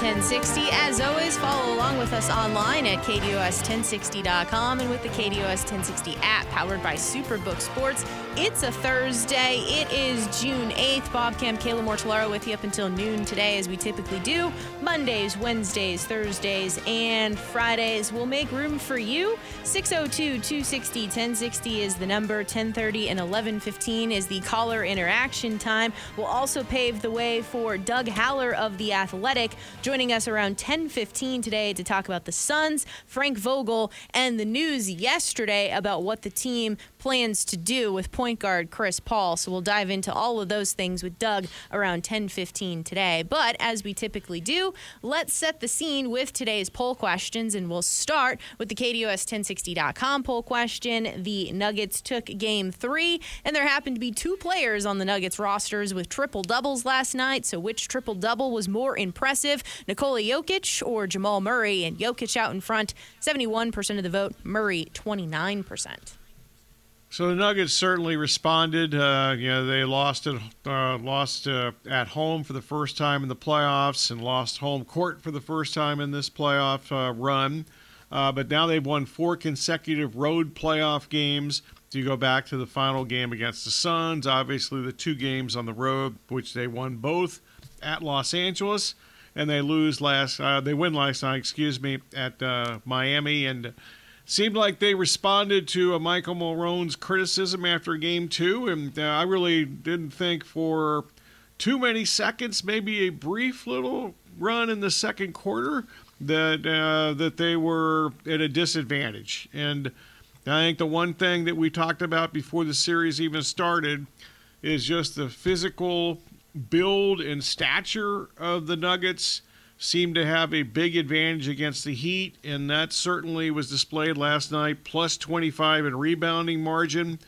1060. As always, follow along with us online at KDOS1060.com and with the KDOS 1060 app powered by Superbook Sports. It's a Thursday. It is June 8th. Bob Kemp, Kayla Mortellaro with you up until noon today, as we typically do. Mondays, Wednesdays, Thursdays, and Fridays. We'll make room for you. 602 260 1060 is the number. 1030 and 1115 is the caller interaction time. We'll also pave the way for Doug Haller of The Athletic joining us around 1015 today to talk about the Suns, Frank Vogel, and the news yesterday about what the team plans to do with point guard Chris Paul. So we'll dive into all of those things with Doug around 10:15 today. But as we typically do, let's set the scene with today's poll questions and we'll start with the KDOS1060.com poll question. The Nuggets took game 3 and there happened to be two players on the Nuggets rosters with triple doubles last night. So which triple double was more impressive? Nikola Jokic or Jamal Murray and Jokic out in front, 71% of the vote, Murray 29%. So the Nuggets certainly responded. Uh, you know, they lost at uh, lost uh, at home for the first time in the playoffs, and lost home court for the first time in this playoff uh, run. Uh, but now they've won four consecutive road playoff games. So you go back to the final game against the Suns. Obviously, the two games on the road, which they won both at Los Angeles, and they lose last. Uh, they win last night, excuse me, at Miami and seemed like they responded to Michael Malone's criticism after game two, and uh, I really didn't think for too many seconds, maybe a brief little run in the second quarter, that uh, that they were at a disadvantage. And I think the one thing that we talked about before the series even started is just the physical build and stature of the Nuggets seemed to have a big advantage against the Heat, and that certainly was displayed last night. Plus 25 in rebounding margin,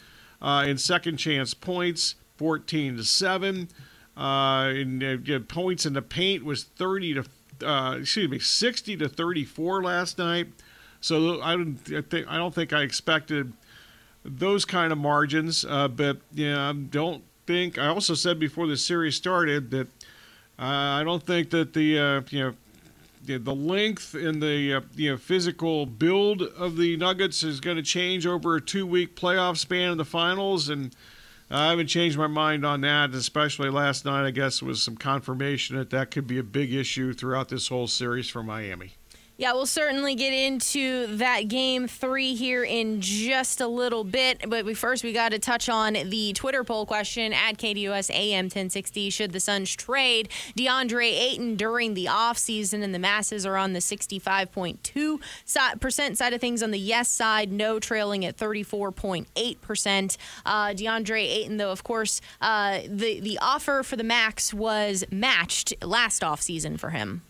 uh, in second chance points, 14 to seven. Uh, in uh, points in the paint was 30 to uh, excuse me 60 to 34 last night. So I don't think I don't think I expected those kind of margins, uh, but yeah, don't think I also said before the series started that uh, I don't think that the uh, you know the length and the uh, you know physical build of the Nuggets is going to change over a two-week playoff span in the finals, and I haven't changed my mind on that. Especially last night, I guess was some confirmation that that could be a big issue throughout this whole series for Miami. Yeah, we'll certainly get into that game three here in just a little bit. But we first we got to touch on the Twitter poll question at KDUS AM 1060. Should the Suns trade DeAndre Ayton during the offseason? And the masses are on the 65.2 percent side of things. On the yes side, no trailing at 34.8 percent. Uh, DeAndre Ayton, though, of course, uh, the the offer for the max was matched last offseason for him.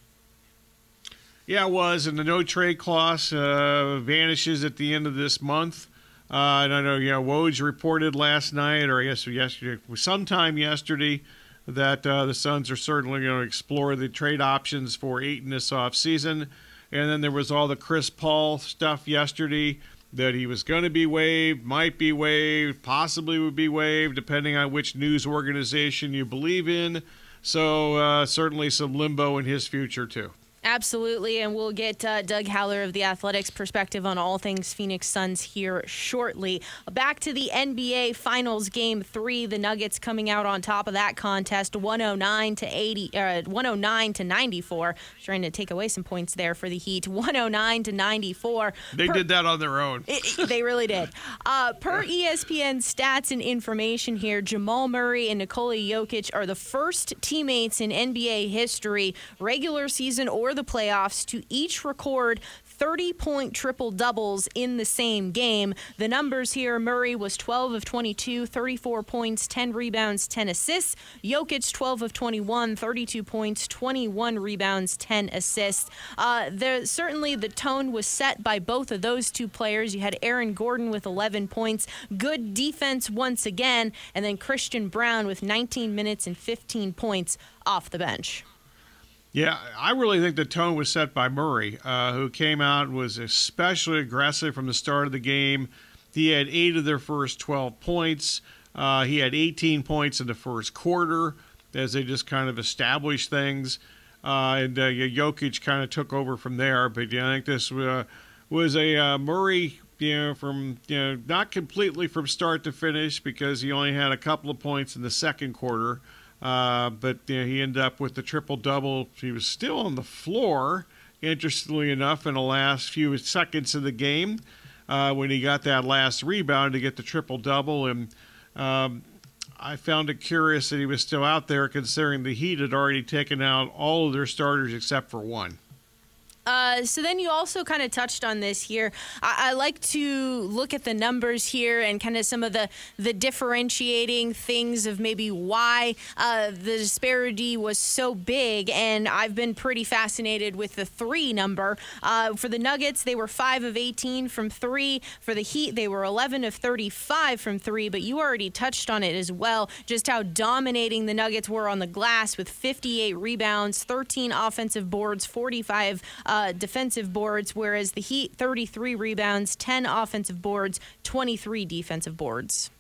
Yeah, it was, and the no trade clause uh, vanishes at the end of this month. Uh, and I know, you know, Woj reported last night, or I guess yesterday, sometime yesterday, that uh, the Suns are certainly going to explore the trade options for Ayton this offseason. And then there was all the Chris Paul stuff yesterday that he was going to be waived, might be waived, possibly would be waived, depending on which news organization you believe in. So uh, certainly some limbo in his future, too. Absolutely, and we'll get uh, Doug Haller of the Athletic's perspective on all things Phoenix Suns here shortly. Back to the NBA Finals Game Three, the Nuggets coming out on top of that contest, 109 to 80, uh, 109 to 94. Trying to take away some points there for the Heat, 109 to 94. They per, did that on their own. It, it, they really did. Uh, per ESPN stats and information here, Jamal Murray and Nikola Jokic are the first teammates in NBA history, regular season or the playoffs to each record 30 point triple doubles in the same game. The numbers here Murray was 12 of 22, 34 points, 10 rebounds, 10 assists. Jokic 12 of 21, 32 points, 21 rebounds, 10 assists. Uh, there, certainly the tone was set by both of those two players. You had Aaron Gordon with 11 points, good defense once again, and then Christian Braun with 19 minutes and 15 points off the bench. Yeah, I really think the tone was set by Murray, uh, who came out was especially aggressive from the start of the game. He had eight of their first 12 points. Uh, he had 18 points in the first quarter as they just kind of established things. Uh, and uh, Jokic kind of took over from there. But I think this uh, was a uh, Murray, you know, from you know not completely from start to finish because he only had a couple of points in the second quarter. Uh, but you know, he ended up with the triple double. He was still on the floor, interestingly enough, in the last few seconds of the game uh, when he got that last rebound to get the triple double. And um, I found it curious that he was still out there, considering the Heat had already taken out all of their starters except for one. Uh, so then you also kind of touched on this here. I, I, like to look at the numbers here and kind of some of the the differentiating things of maybe why uh, the disparity was so big. And I've been pretty fascinated with the three number uh, for the Nuggets. They were five of 18 from three. For the Heat, they were 11 of 35 from three. But you already touched on it as well, just how dominating the Nuggets were on the glass with 58 rebounds, 13 offensive boards, 45 uh, defensive boards, whereas the Heat 33 rebounds, 10 offensive boards, 23 defensive boards.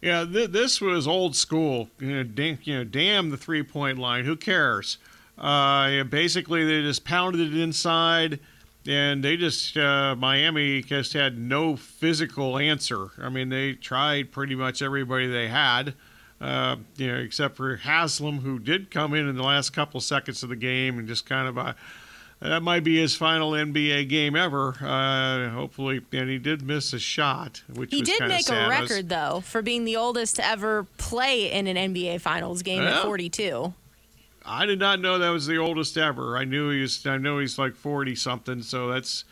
Yeah, th- this was old school. You know, damn, you know, damn the three point line. Who cares? Uh, basically, they just pounded it inside, and they just uh, Miami just had no physical answer. I mean, they tried pretty much everybody they had. Uh, you know, except for Haslem, who did come in in the last couple seconds of the game and just kind of uh, that might be his final NBA game ever. Uh, hopefully, and he did miss a shot, which he did make a record though for being the oldest to ever play in an NBA Finals game at 42. I did not know that was the oldest ever. I knew he was. I know he's like 40 something. So that's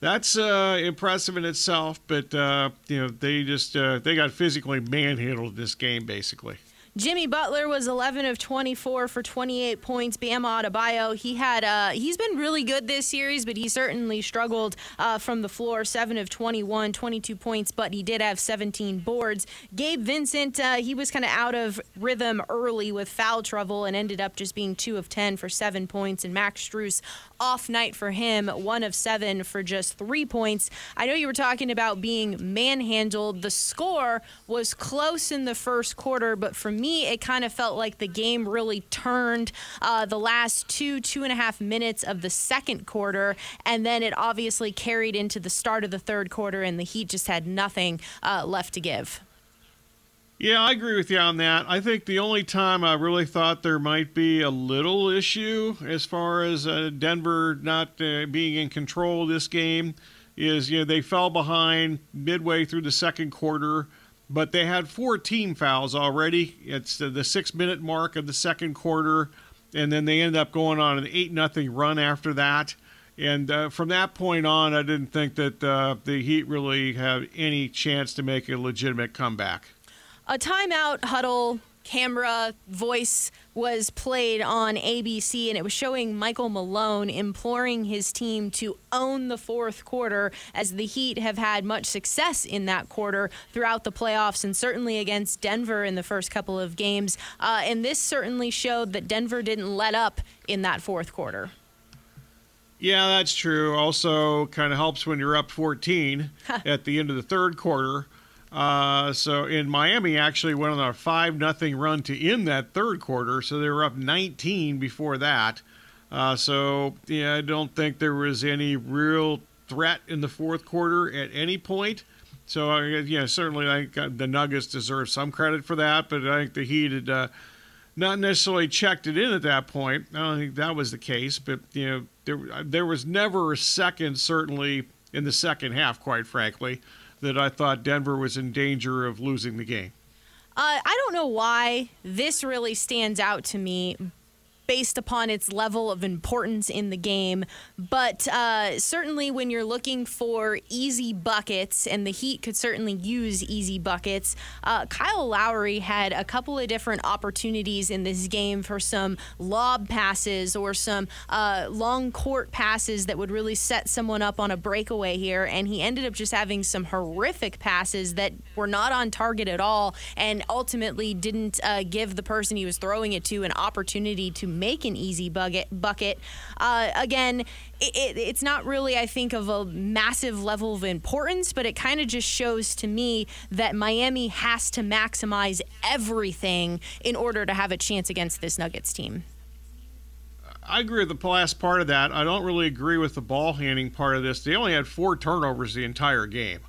that's uh, impressive in itself. But uh, you know, they just uh, they got physically manhandled this game basically. Jimmy Butler was 11 of 24 for 28 points. Bam Adebayo, he had uh, he's been really good this series, but he certainly struggled uh, from the floor. 7 of 21, 22 points, but he did have 17 boards. Gabe Vincent, uh, he was kind of out of rhythm early with foul trouble and ended up just being 2 of 10 for 7 points. And Max Strus, off night for him, 1 of 7 for just 3 points. I know you were talking about being manhandled. The score was close in the first quarter, but for me, me, it kind of felt like the game really turned uh, the last two, two and a half minutes of the second quarter. And then it obviously carried into the start of the third quarter, and the Heat just had nothing uh, left to give. Yeah, I agree with you on that. I think the only time I really thought there might be a little issue as far as uh, Denver not uh, being in control of this game is, you know, they fell behind midway through the second quarter but they had four team fouls already. It's the six minute mark of the second quarter, and then they ended up going on an eight nothing run after that. And uh, from that point on, I didn't think that uh, the Heat really had any chance to make a legitimate comeback. A timeout huddle camera voice was played on ABC, and it was showing Michael Malone imploring his team to own the fourth quarter, as the Heat have had much success in that quarter throughout the playoffs, and certainly against Denver in the first couple of games. Uh, and this certainly showed that Denver didn't let up in that fourth quarter. Yeah, that's true. Also, kind of helps when you're up 14 at the end of the third quarter. Uh, so in Miami actually went on a five nothing run to end that third quarter, so they were up 19 before that. Uh, so yeah, I don't think there was any real threat in the fourth quarter at any point. So uh, yeah, certainly I think the Nuggets deserve some credit for that, but I think the Heat had uh, not necessarily checked it in at that point. I don't think that was the case, but you know there there was never a second certainly in the second half, quite frankly that I thought Denver was in danger of losing the game. Uh, I don't know why this really stands out to me, based upon its level of importance in the game. But uh, certainly, when you're looking for easy buckets, and the Heat could certainly use easy buckets, uh, Kyle Lowry had a couple of different opportunities in this game for some lob passes or some uh, long court passes that would really set someone up on a breakaway here. And he ended up just having some horrific passes that were not on target at all and ultimately didn't uh, give the person he was throwing it to an opportunity to make an easy bucket. bucket. Uh, again, it, it, it's not really, I think, of a massive level of importance, but it kind of just shows to me that Miami has to maximize everything in order to have a chance against this Nuggets team. I agree with the last part of that. I don't really agree with the ball handing part of this. They only had four turnovers the entire game.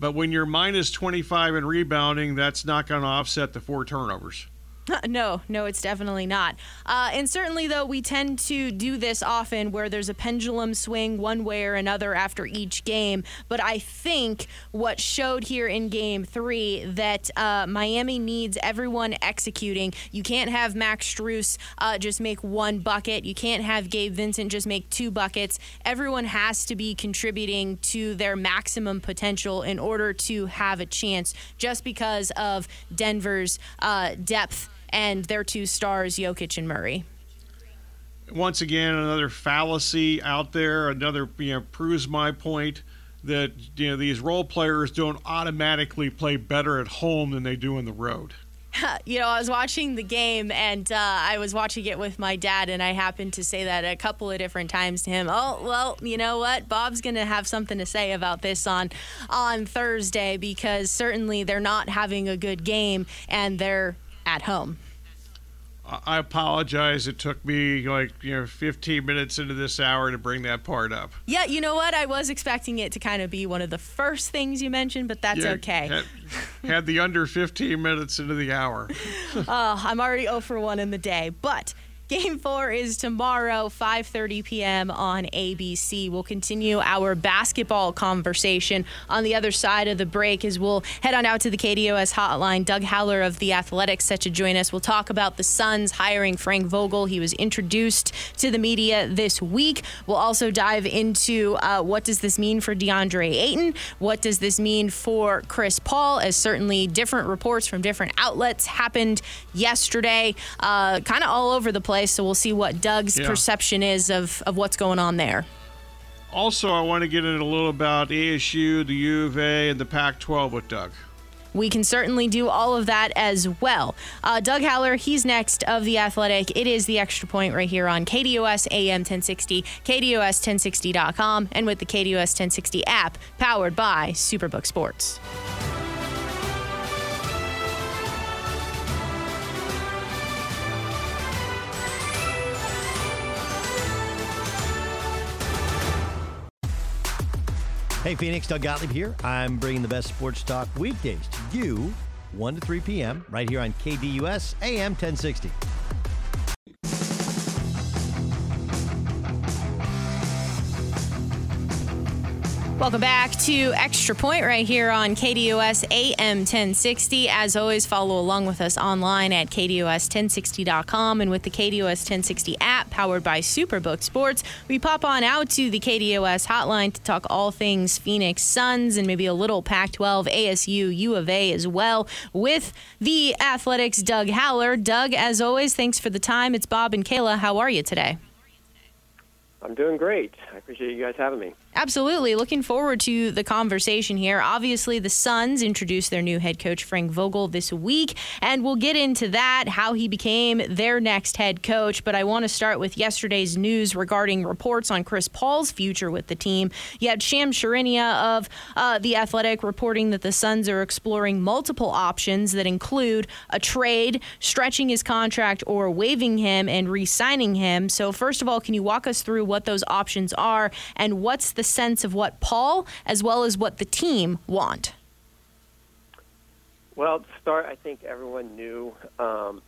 But when you're minus 25 in rebounding, that's not going to offset the four turnovers. No, no, it's definitely not. Uh, and certainly, though, we tend to do this often where there's a pendulum swing one way or another after each game. But I think what showed here in game three that uh, Miami needs everyone executing. You can't have Max Strus uh, just make one bucket, you can't have Gabe Vincent just make two buckets. Everyone has to be contributing to their maximum potential in order to have a chance just because of Denver's uh, depth and their two stars, Jokic and Murray. Once again, another fallacy out there. Another you know proves my point that you know these role players don't automatically play better at home than they do in the road. you know, I was watching the game and uh, I was watching it with my dad, and I happened to say that a couple of different times to him. Oh, well, you know what? Bob's going to have something to say about this on on Thursday because certainly they're not having a good game and they're at home. I apologize. It took me like you know 15 minutes into this hour to bring that part up. Yeah, you know what? I was expecting it to kind of be one of the first things you mentioned, but that's yeah, okay. Had, had, the under 15 minutes into the hour. oh, I'm already 0 for 1 in the day, but Game four is tomorrow, 5:30 p.m. on ABC. We'll continue our basketball conversation on the other side of the break as we'll head on out to the KDOS hotline. Doug Haller of the Athletic's set to join us. We'll talk about the Suns hiring Frank Vogel. He was introduced to the media this week. We'll also dive into uh, what does this mean for DeAndre Ayton? What does this mean for Chris Paul? As certainly different reports from different outlets happened yesterday, uh, kind of all over the place place. So we'll see what Doug's yeah. perception is of, of what's going on there. Also, I want to get into a little about ASU, the U of A, and the Pac 12 with Doug. We can certainly do all of that as well. Uh, Doug Haller, he's next of The Athletic. It is the extra point right here on KDUS AM 1060, KDUS1060.com, and with the KDOS 1060 app powered by Superbook Sports. Hey, Phoenix, Doug Gottlieb here. I'm bringing the best sports talk weekdays to you, 1 to 3 p.m., right here on KDUS AM 1060. Welcome back to Extra Point right here on KDOS AM 1060. As always, follow along with us online at KDOS1060.com and with the KDOS 1060 app powered by Superbook Sports. We pop on out to the KDOS hotline to talk all things Phoenix Suns and maybe a little Pac 12, ASU, U of A as well with the Athletic's Doug Haller. Doug, as always, thanks for the time. It's Bob and Kayla. How are you today? I'm doing great. I appreciate you guys having me. Absolutely. Looking forward to the conversation here. Obviously, the Suns introduced their new head coach, Frank Vogel, this week, and we'll get into that, how he became their next head coach. But I want to start with yesterday's news regarding reports on Chris Paul's future with the team. You had Shams Charania of uh, The Athletic reporting that the Suns are exploring multiple options that include a trade, stretching his contract, or waiving him and re signing him. So, first of all, can you walk us through what those options are and what's the sense of what Paul as well as what the team want? Well, to start, I think everyone knew, um,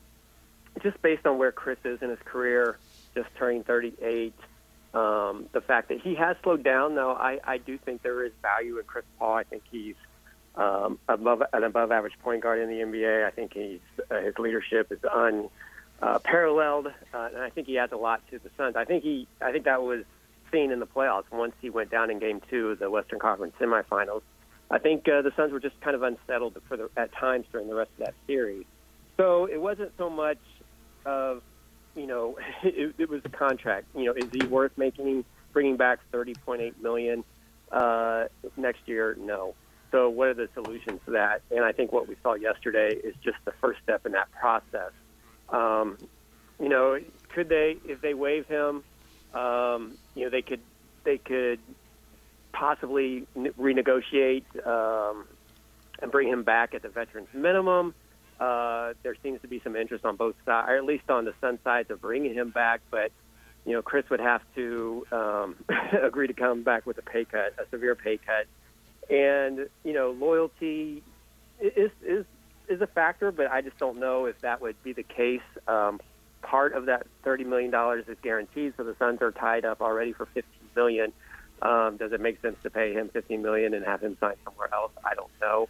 just based on where Chris is in his career, just turning 38, um, the fact that he has slowed down. Now, I, I do think there is value in Chris Paul. I think he's um, above an above average point guard in the NBA. I think he's uh, his leadership is unparalleled, uh, uh, and I think he adds a lot to the Suns. I think he, I think that was seen in the playoffs once he went down in Game Two of the Western Conference semifinals. I think uh, the Suns were just kind of unsettled for the, at times during the rest of that series. So it wasn't so much of, you know, it, it was a contract. You know, is he worth making bringing back 30.8 million uh, next year? No. So what are the solutions to that? And I think what we saw yesterday is just the first step in that process. Um, you know, could they, if they waive him, um, you know, they could they could possibly renegotiate um, and bring him back at the veterans minimum. Uh, there seems to be some interest on both sides, or at least on the Sun side, of bringing him back. But you know, Chris would have to um, agree to come back with a pay cut, a severe pay cut, and you know, loyalty is is is a factor. But I just don't know if that would be the case. Um, part of that thirty million dollars is guaranteed, so the Suns are tied up already for fifteen million. Um, does it make sense to pay him fifteen million and have him sign somewhere else? I don't know.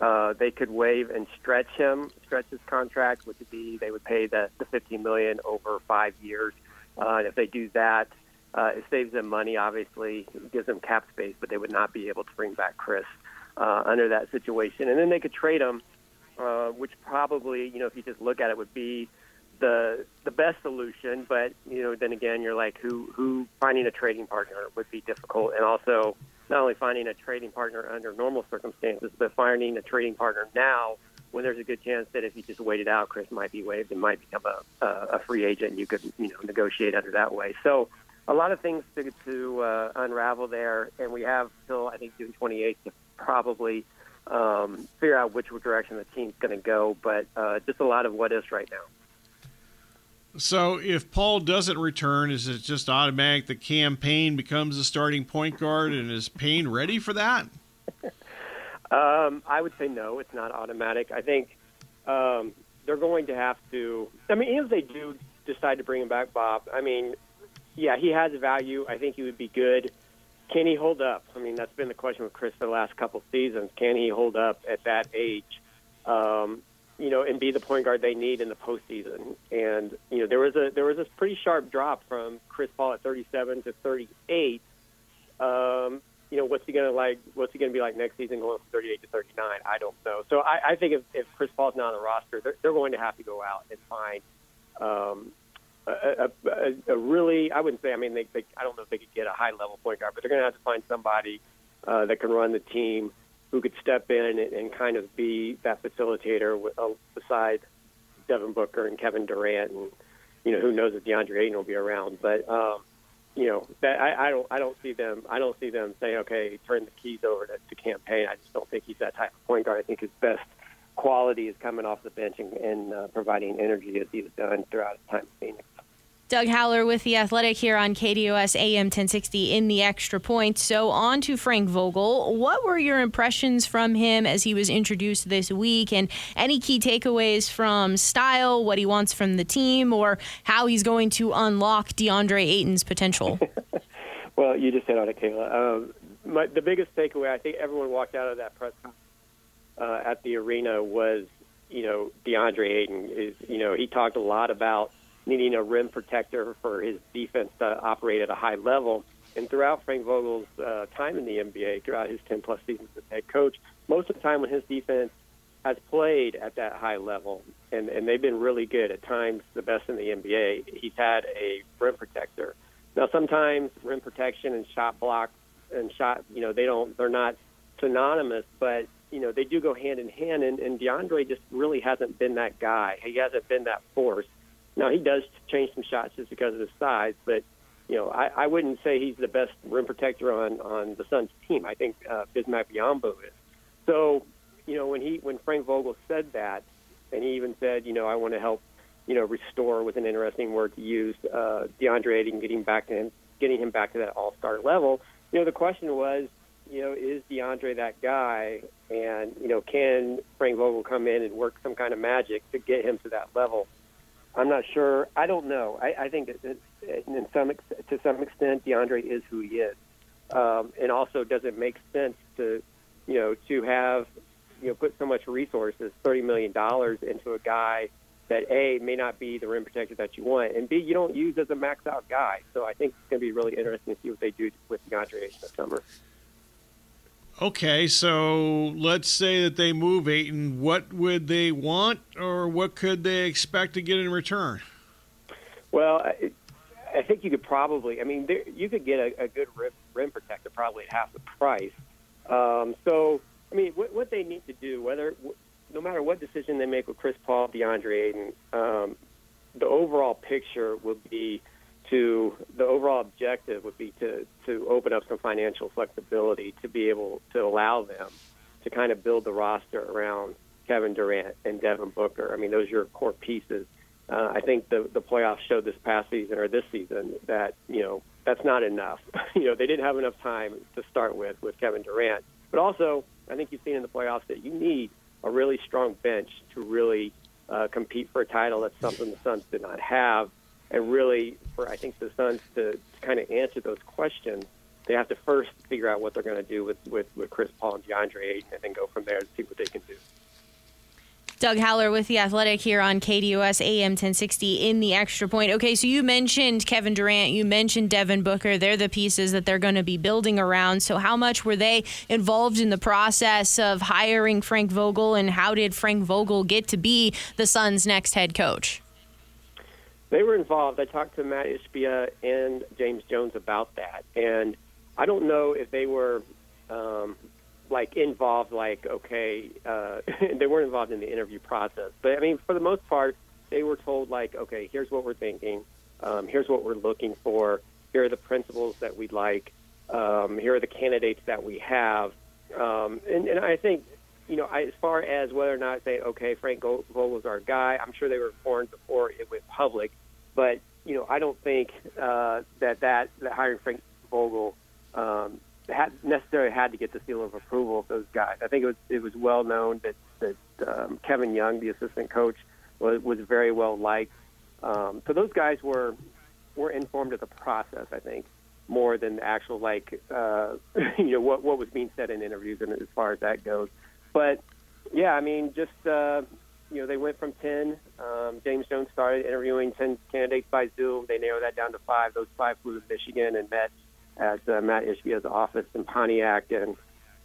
Uh, they could waive and stretch him, stretch his contract, which would be they would pay the, the 15 million over five years. Uh, and if they do that, uh, it saves them money. Obviously, it gives them cap space, but they would not be able to bring back Chris uh, under that situation. And then they could trade him, uh, which probably, you know, if you just look at it, would be the the best solution. But you know, then again, you're like, who who finding a trading partner would be difficult, and also not only finding a trading partner under normal circumstances, but finding a trading partner now when there's a good chance that if you just waited out, Chris might be waived and might become a, a free agent. And you could you know negotiate under that way. So a lot of things to, to uh, unravel there, and we have till I think June 28th to probably um, figure out which direction the team's going to go. But uh, just a lot of what is right now. So if Paul doesn't return, is it just automatic the Cam Payne becomes the starting point guard, and is Payne ready for that? um, I would say no, it's not automatic. I think um, they're going to have to. I mean, if they do decide to bring him back, Bob, I mean, yeah, he has value. I think he would be good. Can he hold up? I mean, that's been the question with Chris for the last couple seasons. Can he hold up at that age? Um, you know, and be the point guard they need in the postseason. And you know, there was a there was a pretty sharp drop from Chris Paul at 37 to 38. Um, you know, what's he to like? What's he to be like next season, going from 38 to 39? I don't know. So I, I think if, if Chris Paul's not on the roster, they're, they're going to have to go out and find um, a, a, a really. I wouldn't say. I mean, they, they, I don't know if they could get a high level point guard, but they're to have to find somebody uh, that can run the team who could step in and, and kind of be that facilitator with, uh, beside Devin Booker and Kevin Durant, and you know who knows if DeAndre Ayton will be around. But um, you know that I, I don't I don't see them I don't see them saying okay turn the keys over to, to Cam Payne. I just don't think he's that type of point guard. I think his best quality is coming off the bench and, and uh, providing energy as he's done throughout his time in Phoenix. Doug Haller with The Athletic here on KDOS AM 1060 in the extra point. So, on to Frank Vogel. What were your impressions from him as he was introduced this week? And any key takeaways from style, what he wants from the team, or how he's going to unlock DeAndre Ayton's potential? well, you just hit on it, Kayla. Um, my, the biggest takeaway, I think everyone walked out of that press conference uh, at the arena was, you know, DeAndre Ayton is, you know, he talked a lot about needing a rim protector for his defense to operate at a high level. And throughout Frank Vogel's uh, time in the NBA, throughout his 10 plus seasons as head coach, most of the time when his defense has played at that high level, and, and they've been really good at times, the best in the NBA, he's had a rim protector. Now, sometimes rim protection and shot block and shot, you know, they don't, they're not synonymous, but you know, they do go hand in hand. And, and DeAndre just really hasn't been that guy. He hasn't been that force. Now he does change some shots just because of his size, but you know I, I wouldn't say he's the best rim protector on on the Suns team. I think uh, Bismack Biyombo is. So you know when he when Frank Vogel said that, and he even said you know I want to help you know restore was an interesting word to use uh, DeAndre Ayton getting back to him getting him back to that All Star level. You know the question was you know is DeAndre that guy, and you know can Frank Vogel come in and work some kind of magic to get him to that level? I'm not sure. I don't know. I, I think that in some to some extent, DeAndre is who he is, um, and also does it make sense to, you know, to have, you know, put so much resources, thirty million dollars into a guy that a may not be the rim protector that you want, and b you don't use as a max out guy. So I think it's going to be really interesting to see what they do with DeAndre this summer. Okay, so let's say that they move Ayton. What would they want, or what could they expect to get in return? Well, I, I think you could probably. I mean, there, you could get a, a good rim, rim protector probably at half the price. Um, so, I mean, what, what they need to do, whether no matter what decision they make with Chris Paul, DeAndre Ayton, um, the overall picture would be to the overall objective would be to to open up some financial flexibility to be able to allow them to kind of build the roster around Kevin Durant and Devin Booker. I mean, those are your core pieces. Uh, I think the the playoffs showed this past season or this season that you know that's not enough. you know, they didn't have enough time to start with with Kevin Durant, but also I think you've seen in the playoffs that you need a really strong bench to really uh, compete for a title. That's something the Suns did not have and really for I think the Suns to, to kind of answer those questions, they have to first figure out what they're going to do with, with, with Chris Paul and DeAndre Ayton, and then go from there and see what they can do. Doug Haller with The Athletic here on KDOS AM 1060 in the extra point. Okay, so you mentioned Kevin Durant, you mentioned Devin Booker. They're the pieces that they're going to be building around. So, how much were they involved in the process of hiring Frank Vogel, and how did Frank Vogel get to be the Suns' next head coach? They were involved. I talked to Matt Ishbia and James Jones about that, and I don't know if they were um, like involved. Like, okay, uh, they weren't involved in the interview process, but I mean, for the most part, they were told like, okay, here's what we're thinking, um, here's what we're looking for, here are the principles that we'd like, um, here are the candidates that we have, um, and, and I think you know, as far as whether or not say, okay, Frank Vogel's our guy, I'm sure they were informed before it went public. But you know, I don't think uh, that that that hiring Frank Vogel um, had necessarily had to get the seal of approval of those guys. I think it was it was well known that that um, Kevin Young, the assistant coach, was was very well liked. Um, so those guys were were informed of the process. I think more than the actual like uh, you know what what was being said in interviews and as far as that goes. But yeah, I mean, just uh, you know, they went from 10. Um, James Jones started interviewing 10 candidates by Zoom. They narrowed that down to five. Those five flew to Michigan and met at uh, Matt Ishbia's office in Pontiac. And,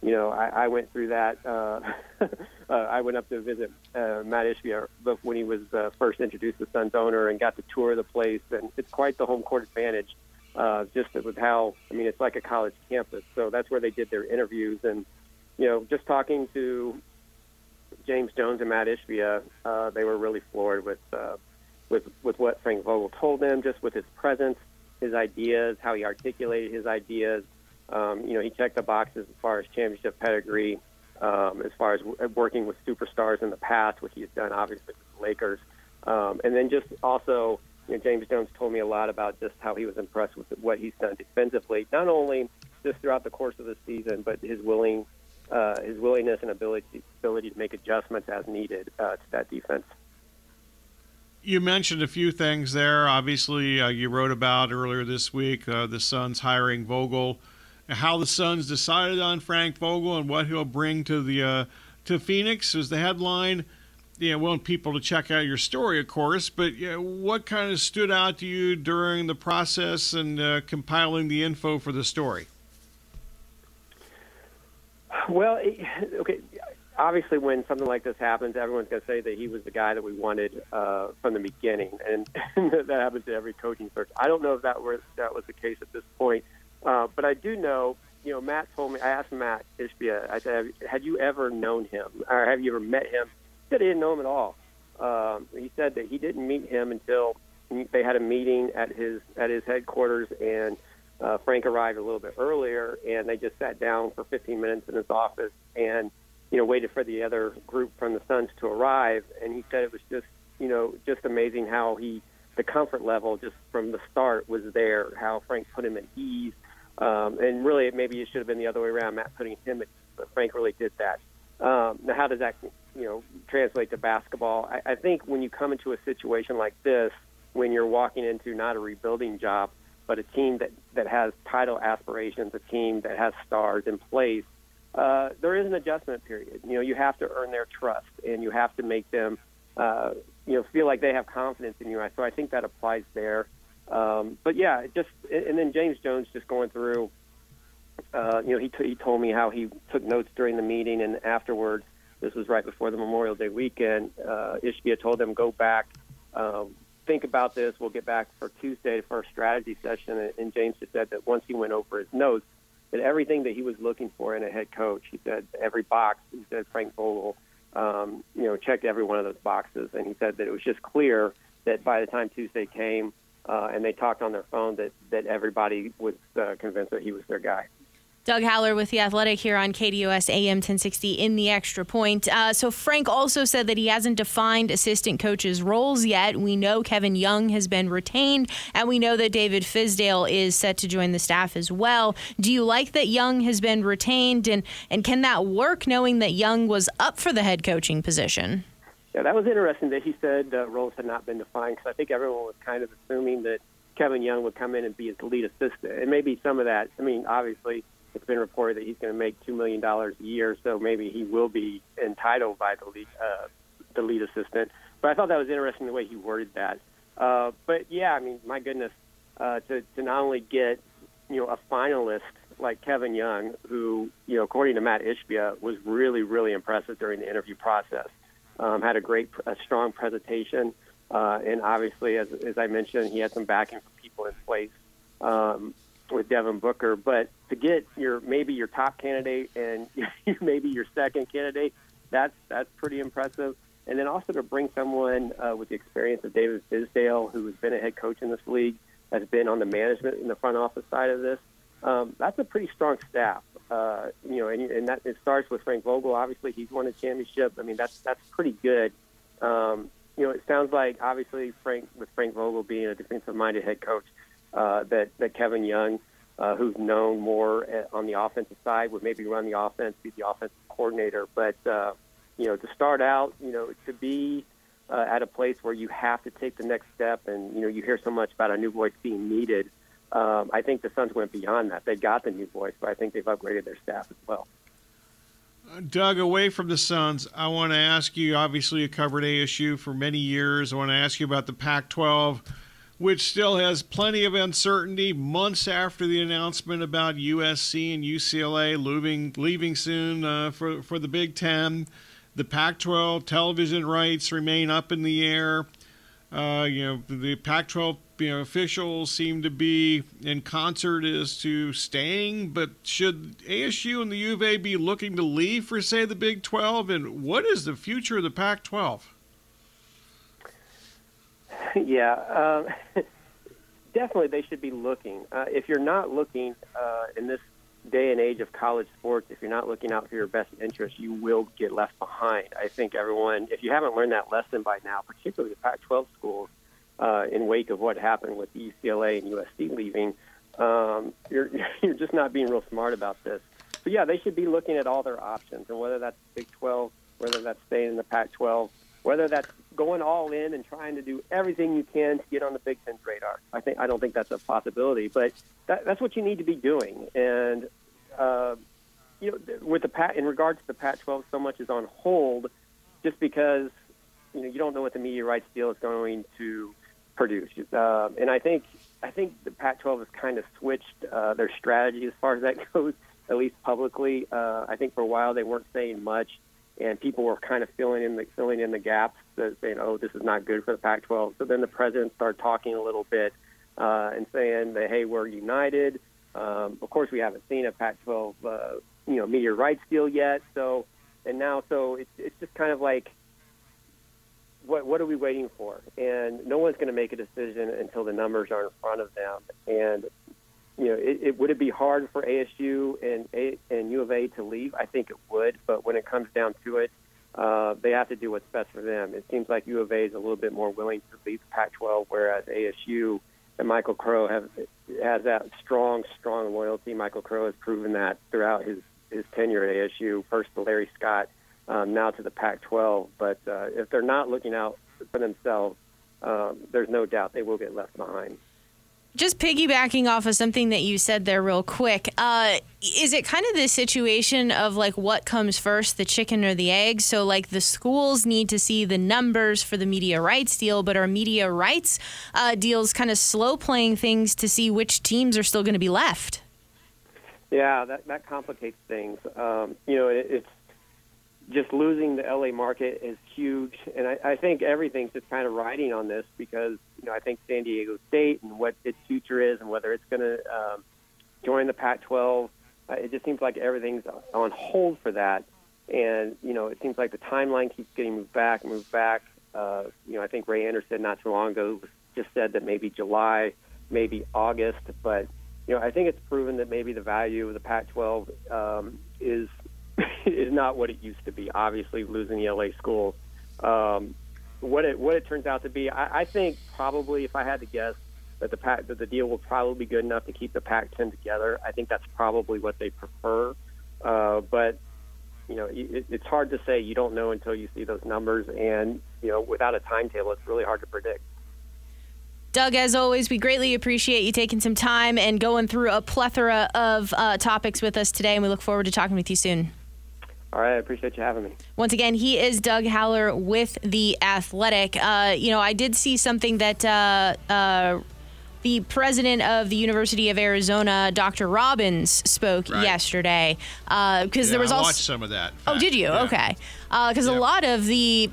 you know, I, I went through that. Uh, uh, I went up to visit uh, Matt Ishbia when he was uh, first introduced as Suns owner and got to tour the place. And it's quite the home court advantage, uh, just with how, I mean, it's like a college campus. So that's where they did their interviews. And, you know, just talking to James Jones and Matt Ishbia, uh, they were really floored with uh, with with what Frank Vogel told them, just with his presence, his ideas, how he articulated his ideas. Um, you know, he checked the boxes as far as championship pedigree, um, as far as w- working with superstars in the past, which he's done obviously with the Lakers, um, and then just also, you know, James Jones told me a lot about just how he was impressed with what he's done defensively, not only just throughout the course of the season, but his willing uh, his willingness and ability ability to make adjustments as needed uh, to that defense. You mentioned a few things there. Obviously, uh, you wrote about earlier this week uh, the Suns hiring Vogel, how the Suns decided on Frank Vogel and what he'll bring to the uh, to Phoenix was the headline. Yeah, want people to check out your story, of course. But yeah, what kind of stood out to you during the process and uh, compiling the info for the story? Well, okay. Obviously, when something like this happens, everyone's going to say that he was the guy that we wanted uh, from the beginning, and that happens to every coaching search. I don't know if that were that was the case at this point, uh, but I do know. You know, Matt told me. I asked Matt Ishbia. I said, "Had you ever known him, or have you ever met him?" He said he didn't know him at all. Um, he said that he didn't meet him until they had a meeting at his at his headquarters, and uh, Frank arrived a little bit earlier, and they just sat down for 15 minutes in his office and, you know, waited for the other group from the Suns to arrive. And he said it was just, you know, just amazing how he, the comfort level just from the start was there, how Frank put him at ease. Um, and really, maybe it should have been the other way around, Matt putting him at ease, but Frank really did that. Um, now, how does that, you know, translate to basketball? I, I think when you come into a situation like this, when you're walking into not a rebuilding job, but a team that, that has title aspirations, a team that has stars in place, uh, there is an adjustment period. You know, you have to earn their trust, and you have to make them, uh, you know, feel like they have confidence in you. So I think that applies there. Um, but yeah, just and then James Jones just going through. Uh, you know, he t- he told me how he took notes during the meeting and afterwards. This was right before the Memorial Day weekend. Uh, Ishbia told them go back, um, think about this. We'll get back for Tuesday for our strategy session. And, and James just said that once he went over his notes, that everything that he was looking for in a head coach, he said every box. He said Frank Vogel, um, you know, checked every one of those boxes, and he said that it was just clear that by the time Tuesday came uh, and they talked on their phone, that that everybody was uh, convinced that he was their guy. Doug Haller with The Athletic here on KDOS AM 1060 in the extra point. Uh, so, Frank also said that he hasn't defined assistant coaches' roles yet. We know Kevin Young has been retained, and we know that David Fizdale is set to join the staff as well. Do you like that Young has been retained, and, and can that work knowing that Young was up for the head coaching position? Yeah, that was interesting that he said uh, roles had not been defined because I think everyone was kind of assuming that Kevin Young would come in and be his lead assistant. And maybe some of that, I mean, obviously it's been reported that he's going to make two million dollars a year, so maybe he will be entitled by the lead, uh, the lead assistant. But I thought that was interesting the way he worded that. Uh, but yeah, I mean, my goodness, uh, to to not only get you know a finalist like Kevin Young, who you know according to Matt Ishbia was really really impressive during the interview process, um, had a great, a strong presentation, uh, and obviously, as as I mentioned, he had some backing from people in place. Um, with Devin Booker, but to get your maybe your top candidate and maybe your second candidate, that's that's pretty impressive. And then also to bring someone uh, with the experience of David Fizdale, who has been a head coach in this league, has been on the management in the front office side of this. Um, that's a pretty strong staff. Uh, you know, and, and that it starts with Frank Vogel. Obviously, he's won a championship. I mean, that's that's pretty good. Um, you know, it sounds like obviously Frank with Frank Vogel being a defensive-minded head coach, uh, that that Kevin Young, uh, who's known more uh, on the offensive side, would maybe run the offense, be the offensive coordinator. But uh, you know, to start out, you know, to be uh, at a place where you have to take the next step, and you know, you hear so much about a new voice being needed. Um, I think the Suns went beyond that. They got the new voice, but I think they've upgraded their staff as well. Doug, away from the Suns, I want to ask you. Obviously, you covered ASU for many years. I want to ask you about the Pac-12 which still has plenty of uncertainty months after the announcement about USC and UCLA leaving, leaving soon uh, for, for the Big Ten. The Pac 12 television rights remain up in the air. Uh, you know, the Pac 12 you know, officials seem to be in concert as to staying, but should ASU and the U of A be looking to leave for, say, the Big 12? And what is the future of the Pac 12? yeah, um, definitely they should be looking. Uh, if you're not looking uh, in this day and age of college sports, if you're not looking out for your best interest, you will get left behind. I think everyone, if you haven't learned that lesson by now, particularly the Pac-12 schools, uh, in wake of what happened with UCLA and USC leaving, um, you're you're just not being real smart about this. But yeah, they should be looking at all their options, and whether that's Big 12, whether that's staying in the Pac-12, whether that's going all in and trying to do everything you can to get on the Big Ten's radar. I think I don't think that's a possibility, but that, that's what you need to be doing. And uh, you know, with the Pat in regards to the Pac-12, so much is on hold just because you know you don't know what the media rights deal is going to produce. Uh, and I think I think the Pac-12 has kind of switched uh, their strategy as far as that goes, at least publicly. Uh, I think for a while they weren't saying much and people were kind of filling in the filling in the gaps, that saying, "Oh, this is not good for the Pac-12." So then the president started talking a little bit uh, and saying that, "Hey, we're united." Um, of course, we haven't seen a Pac-12, uh, you know, media rights deal yet. So, and now, so it's it's just kind of like, what what are we waiting for? And no one's going to make a decision until the numbers are in front of them. And you know, it, it would it be hard for ASU and and U of A to leave? I think it would, but when it comes down to it, uh, they have to do what's best for them. It seems like U of A is a little bit more willing to leave the Pac-12, whereas ASU and Michael Crow have has that strong, strong loyalty. Michael Crow has proven that throughout his his tenure at ASU, first to Larry Scott, um, now to the Pac-12. But uh, if they're not looking out for themselves, um, there's no doubt they will get left behind. Just piggybacking off of something that you said there, real quick. Uh, is it kind of the situation of like what comes first, the chicken or the egg? So, like, the schools need to see the numbers for the media rights deal, but are media rights uh, deals kind of slow playing things to see which teams are still going to be left? Yeah, that that complicates things. Um, you know, it, it's just losing the LA market is huge, and I, I think everything's just kind of riding on this because you know I think San Diego State and what its future is, and whether it's going to um, join the Pac-12. Uh, it just seems like everything's on hold for that, and you know it seems like the timeline keeps getting moved back, moved back. Uh, you know, I think Ray Anderson not too long ago just said that maybe July, maybe August, but you know I think it's proven that maybe the value of the Pac-12 um, is is not what it used to be. Obviously, losing the LA school, um, what it what it turns out to be, I, I think probably if I had to guess that the Pac, that the deal will probably be good enough to keep the Pac-10 together. I think that's probably what they prefer, uh, but you know it, it's hard to say. You don't know until you see those numbers, and you know without a timetable, it's really hard to predict. Doug, as always, we greatly appreciate you taking some time and going through a plethora of uh, topics with us today, and we look forward to talking with you soon. All right, I appreciate you having me. Once again, he is Doug Haller with The Athletic. Uh, you know, I did see something that uh, uh, the president of the University of Arizona, Dr. Robbins, spoke Right. yesterday. Because Yeah, there was I also. watched some of that. Oh, did you? Yeah. Okay. Because Yeah. a lot of the.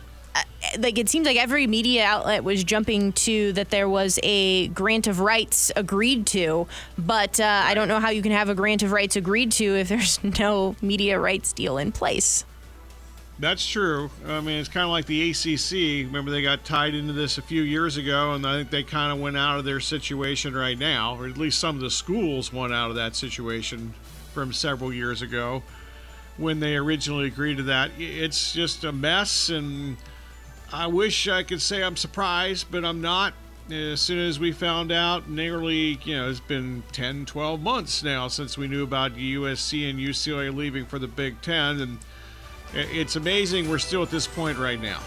Like it seems like every media outlet was jumping to that there was a grant of rights agreed to, but uh, I don't know how you can have a grant of rights agreed to if there's no media rights deal in place. That's true. I mean, it's kind of like the ACC. Remember, they got tied into this a few years ago, and I think they kind of went out of their situation right now, or at least some of the schools went out of that situation from several years ago when they originally agreed to that. It's just a mess, and I wish I could say I'm surprised, but I'm not. As soon as we found out, nearly, you know, it's been 10, 12 months now since we knew about USC and UCLA leaving for the Big Ten, and it's amazing we're still at this point right now.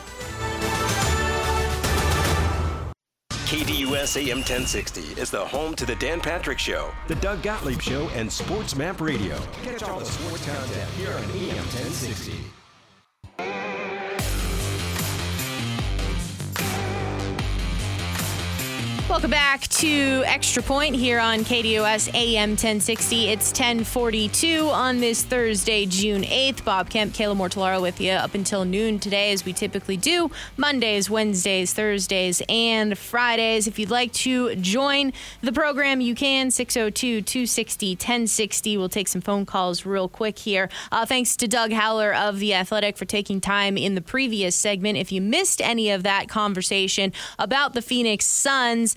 KDUS AM 1060 is the home to the Dan Patrick Show. The Doug Gottlieb Show and SportsMap Radio. Catch all the sports content here on AM 1060. Welcome back to Extra Point here on KDUS AM 1060. It's 1042 on this Thursday, June 8th. Bob Kemp, Kayla Mortellaro with you up until noon today, as we typically do. Mondays, Wednesdays, Thursdays, and Fridays. If you'd like to join the program, you can. 602 260 1060. We'll take some phone calls real quick here. Uh, thanks to Doug Haller of The Athletic for taking time in the previous segment. If you missed any of that conversation about the Phoenix Suns,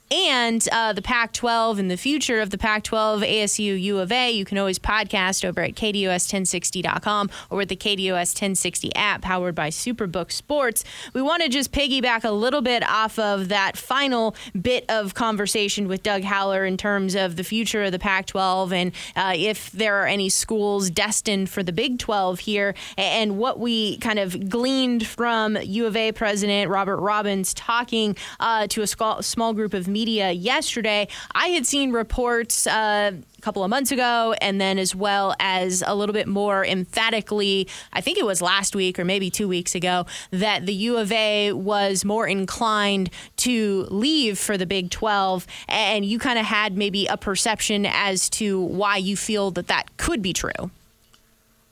and uh, the Pac 12 and the future of the Pac 12, ASU U of A. You can always podcast over at KDUS1060.com or with the KDUS 1060 app powered by Superbook Sports. We want to just piggyback a little bit off of that final bit of conversation with Doug Haller in terms of the future of the Pac 12 and uh, if there are any schools destined for the Big 12 here and what we kind of gleaned from U of A President Robert Robbins talking uh, to a small group of media yesterday. I had seen reports. Uh, a couple of months ago, and then as well as a little bit more emphatically, I think it was last week or maybe two weeks ago, that the U of A was more inclined to leave for the Big 12. And you kind of had maybe a perception as to why you feel that that could be true.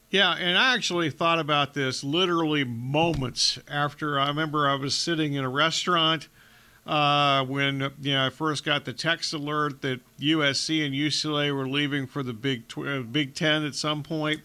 Yeah, and I actually thought about this literally moments after I remember I was sitting in a restaurant uh, when you know I first got the text alert that USC and UCLA were leaving for the Big tw- uh, Big Ten at some point,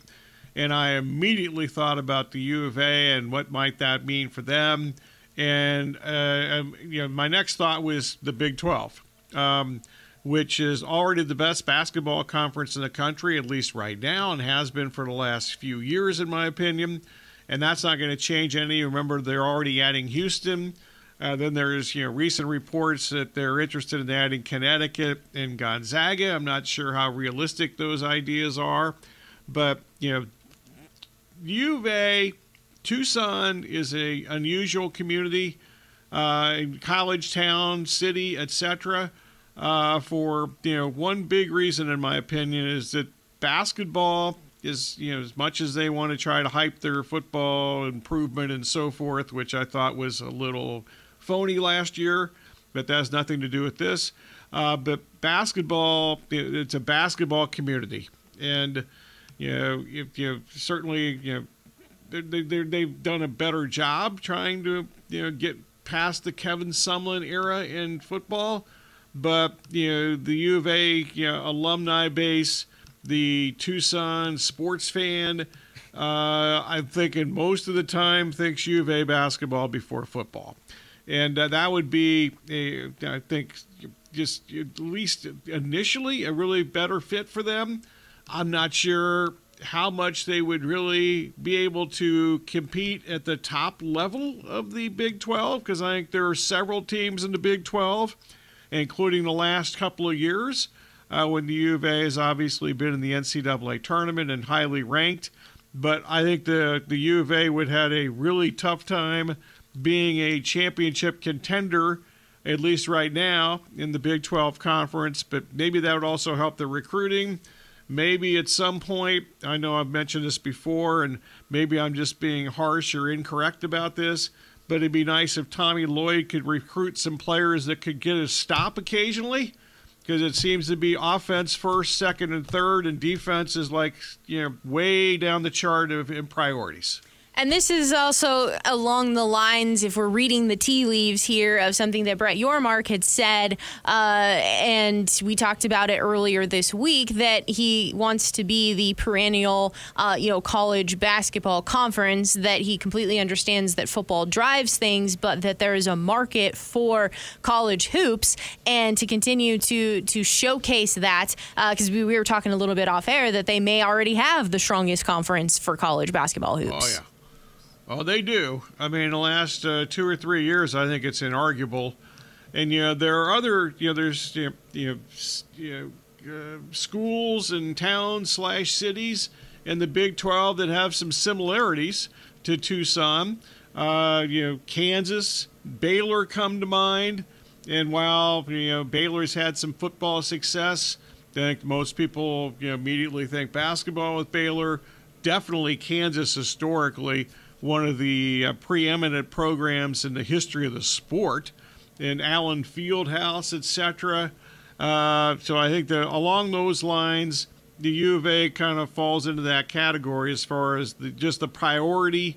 and I immediately thought about the U of A and what might that mean for them, and uh, um, you know my next thought was the Big Twelve. Um, which is already the best basketball conference in the country, at least right now, and has been for the last few years, in my opinion. And that's not going to change any. Remember, they're already adding Houston. Uh, then there's you know recent reports that they're interested in adding Connecticut and Gonzaga. I'm not sure how realistic those ideas are, but you know, U of A, Tucson is a unusual community, uh, college town, city, etc. uh, for you know one big reason, in my opinion, is that basketball is you know as much as they want to try to hype their football improvement and so forth, which I thought was a little phony last year, but that has nothing to do with this. Uh, but basketball, it's a basketball community, and you know, if you certainly you know they, they, they've done a better job trying to you know get past the Kevin Sumlin era in football, but you know the U of A you know, alumni base, the Tucson sports fan, uh, I'm thinking most of the time thinks U of A basketball before football, and uh, that would be a, I think just at least initially a really better fit for them. I'm not sure how much they would really be able to compete at the top level of the Big 12 because I think there are several teams in the Big 12, including the last couple of years uh, when the U of A has obviously been in the NCAA tournament and highly ranked. But I think the, the U of A would have had a really tough time being a championship contender, at least right now, in the Big 12 conference. But maybe that would also help the recruiting maybe at some point, I know I've mentioned this before, and maybe I'm just being harsh or incorrect about this, but it'd be nice if Tommy Lloyd could recruit some players that could get a stop occasionally because it seems to be offense first, second, and third, and defense is like, you know, way down the chart of in priorities. And this is also along the lines, if we're reading the tea leaves here, of something that Brett Yormark had said, uh, and we talked about it earlier this week, that he wants to be the perennial, uh, you know, college basketball conference. That he completely understands that football drives things, but that there is a market for college hoops, and to continue to to showcase that, because uh, we, we were talking a little bit off air that they may already have the strongest conference for college basketball hoops. Oh yeah. Oh, they do. I mean, the last uh, two or three years, I think it's inarguable. And you know, there are other, you know, there's you know, you know, you know uh, schools and towns slash cities in the Big 12 that have some similarities to Tucson. Uh, you know, Kansas, Baylor come to mind. And while you know Baylor's had some football success, I think most people you know immediately think basketball with Baylor. Definitely Kansas historically one of the uh, preeminent programs in the history of the sport, in Allen Fieldhouse, etc. Uh, so I think that along those lines, the U of A kind of falls into that category as far as the, just the priority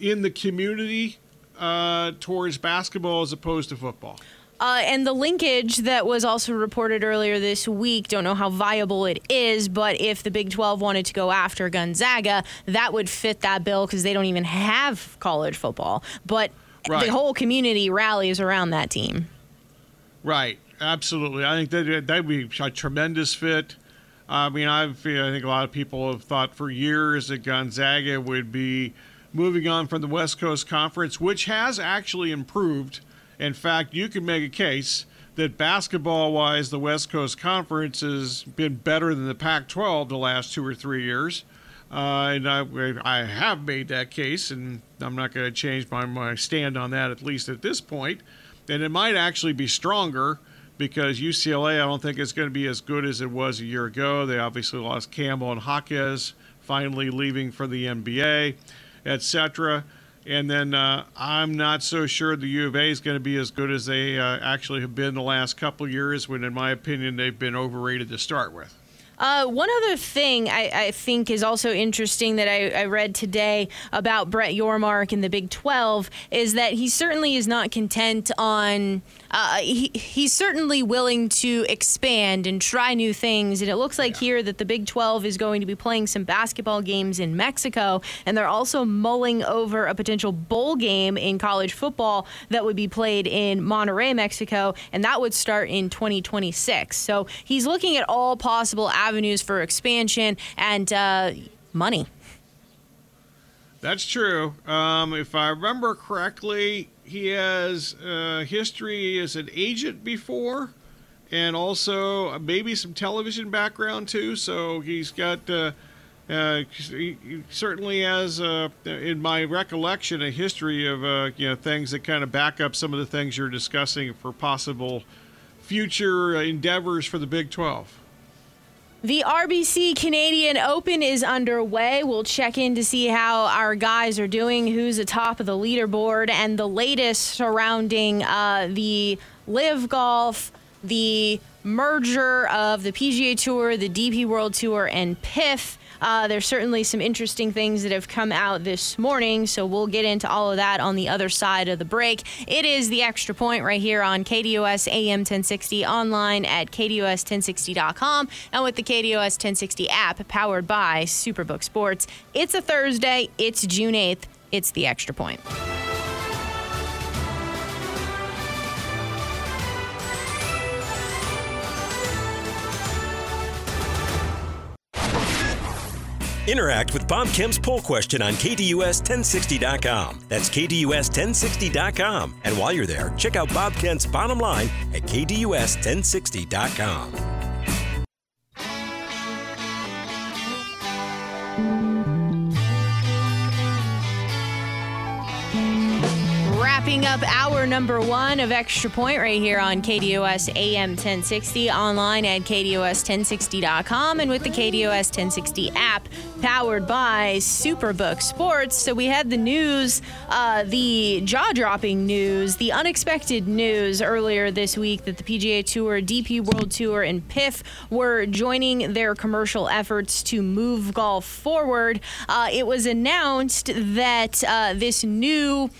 in the community uh, towards basketball as opposed to football. Uh, and the linkage that was also reported earlier this week, don't know how viable it is, but if the Big 12 wanted to go after Gonzaga, that would fit that bill because they don't even have college football. But right. the whole community rallies around that team. Right, absolutely. I think that that'd be a tremendous fit. I mean, I've I think a lot of people have thought for years that Gonzaga would be moving on from the West Coast Conference, which has actually improved in fact, you can make a case that basketball wise, the West Coast Conference has been better than the Pac 12 the last two or three years. Uh, and I, I have made that case, and I'm not going to change my, my stand on that, at least at this point. And it might actually be stronger because UCLA, I don't think it's going to be as good as it was a year ago. They obviously lost Campbell and Jaquez, finally leaving for the NBA, etc. And then uh, I'm not so sure the U of A is going to be as good as they uh, actually have been the last couple years, when, in my opinion, they've been overrated to start with. Uh, one other thing I, I, think is also interesting that I, I, read today about Brett Yormark and the Big 12 is that he certainly is not content on uh, he, he's certainly willing to expand and try new things. And it looks like yeah. here that the Big 12 is going to be playing some basketball games in Mexico. And they're also mulling over a potential bowl game in college football that would be played in Monterrey, Mexico. And that would start in 2026. So he's looking at all possible avenues for expansion and uh, money. That's true. Um, if I remember correctly, he has uh, history as an agent before, and also maybe some television background too. So he's got. Uh, uh, he certainly has, uh, in my recollection, a history of uh, you know things that kind of back up some of the things you're discussing for possible future endeavors for the Big 12? The RBC Canadian Open is underway. We'll check in to see how our guys are doing, who's atop of the leaderboard, and the latest surrounding uh, the LIV Golf, the merger of the PGA Tour, the DP World Tour, and PIF. Uh, there's certainly some interesting things that have come out this morning, so we'll get into all of that on the other side of the break. It is the extra point right here on KDUS AM 1060 online at KDUS1060.com and with the KDUS 1060 app powered by Superbook Sports. It's a Thursday, it's June 8th, it's the extra point. Interact with Bob Kemp's poll question on KDUS1060.com. That's KDUS1060.com. And while you're there, check out Bob Kemp's bottom line at KDUS1060.com. Wrapping up hour number one of Extra Point right here on KDUS AM 1060, online at KDUS1060.com, and with the KDUS 1060 app powered by Superbook Sports. So we had the news, uh, the jaw dropping news, the unexpected news earlier this week that the PGA Tour, DP World Tour, and PIF were joining their commercial efforts to move golf forward. Uh, it was announced that uh, this new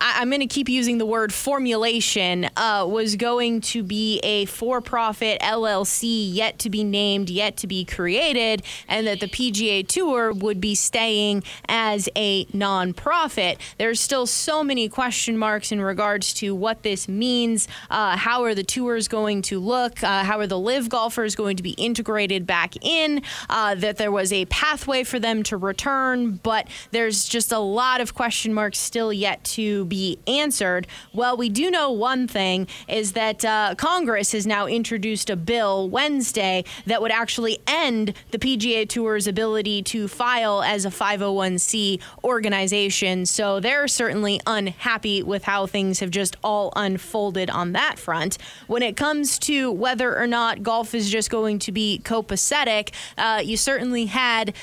I, am going to keep using the word formulation, uh, was going to be a for profit LLC yet to be named, yet to be created, and that the PGA Tour would be staying as a nonprofit. There's still so many question marks in regards to what this means. Uh, how are the tours going to look? Uh, how are the LIV golfers going to be integrated back in? Uh, that there was a pathway for them to return, but there's just a lot of question marks still yet to be answered. Well, we do know one thing is that uh, Congress has now introduced a bill Wednesday that would actually end the PGA Tour's ability to file as a 501c organization. So they're certainly unhappy with how things have just all unfolded on that front. When it comes to whether or not golf is just going to be copacetic, uh, you certainly had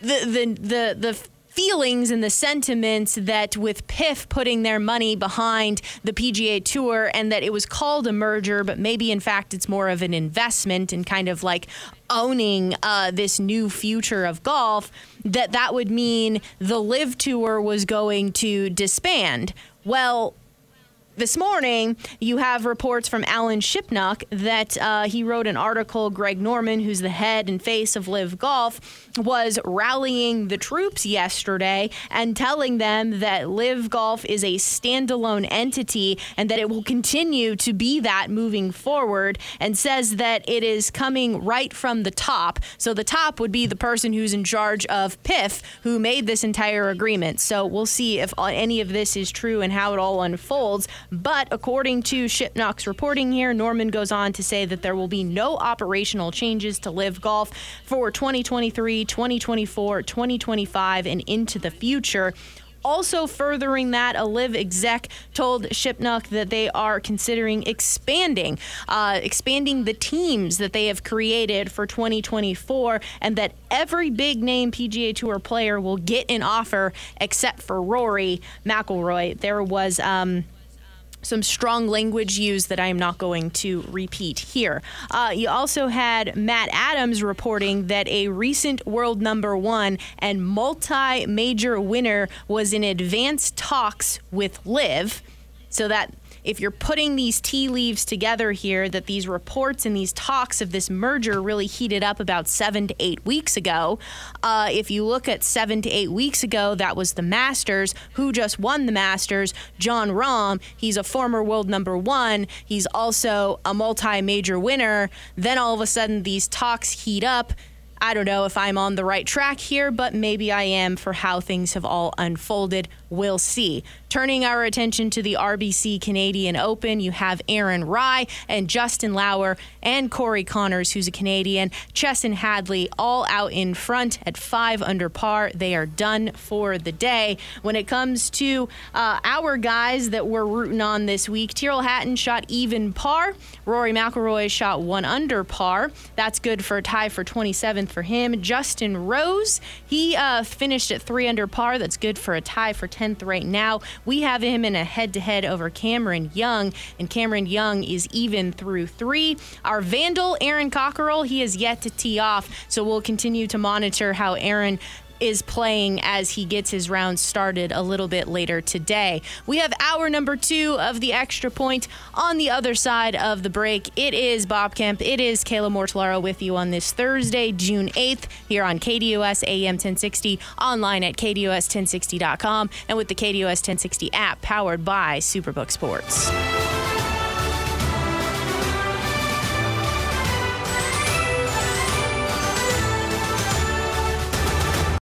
the the the the feelings and the sentiments that with PIF putting their money behind the PGA Tour and that it was called a merger, but maybe in fact it's more of an investment and kind of like owning uh, this new future of golf, that that would mean the LIV Tour was going to disband. Well, this morning, you have reports from Alan Shipnuck that uh, he wrote an article. Greg Norman, who's the head and face of LIV Golf, was rallying the troops yesterday and telling them that LIV Golf is a standalone entity and that it will continue to be that moving forward, and says that it is coming right from the top. So the top would be the person who's in charge of PIF, who made this entire agreement. So we'll see if any of this is true and how it all unfolds. But according to Shipnuck's reporting here, Norman goes on to say that there will be no operational changes to LIV Golf for 2023, 2024, 2025, and into the future. Also, furthering that, a LIV exec told Shipnuck that they are considering expanding, uh, expanding the teams that they have created for 2024, and that every big name PGA Tour player will get an offer except for Rory McIlroy. There was. Um, some strong language used that I am not going to repeat here. Uh, you also had Matt Adams reporting that a recent world number one and multi major winner was in advanced talks with LIV. So that if you're putting these tea leaves together here, that these reports and these talks of this merger really heated up about seven to eight weeks ago. Uh, if you look at seven to eight weeks ago, that was the Masters. Who just won the Masters? Jon Rahm. He's a former world number one. He's also a multi major winner. Then all of a sudden, these talks heat up. I don't know if I'm on the right track here, but maybe I am for how things have all unfolded We'll see. Turning our attention to the RBC Canadian Open, you have Aaron Rai and Justin Lower and Corey Conners, who's a Canadian, Chesson Hadley, all out in front at five under par. They are done for the day. When it comes to uh, our guys that we're rooting on this week, Tyrrell Hatton shot even par. Rory McIlroy shot one under par. That's good for a tie for 27th for him. Justin Rose, he uh, finished at three under par. That's good for a tie for 10th right now. We have him in a head to head over Cameron Young, and Cameron Young is even through three. Our Vandal, Aaron Cockerill, he has yet to tee off, so we'll continue to monitor how Aaron is playing as he gets his round started a little bit later today. We have hour number two of the extra point on the other side of the break. It is Bob Kemp. It is Kayla Mortellaro with you on this Thursday, June 8th, here on KDUS AM 1060, online at KDUS1060.com, and with the KDUS 1060 app powered by Superbook Sports.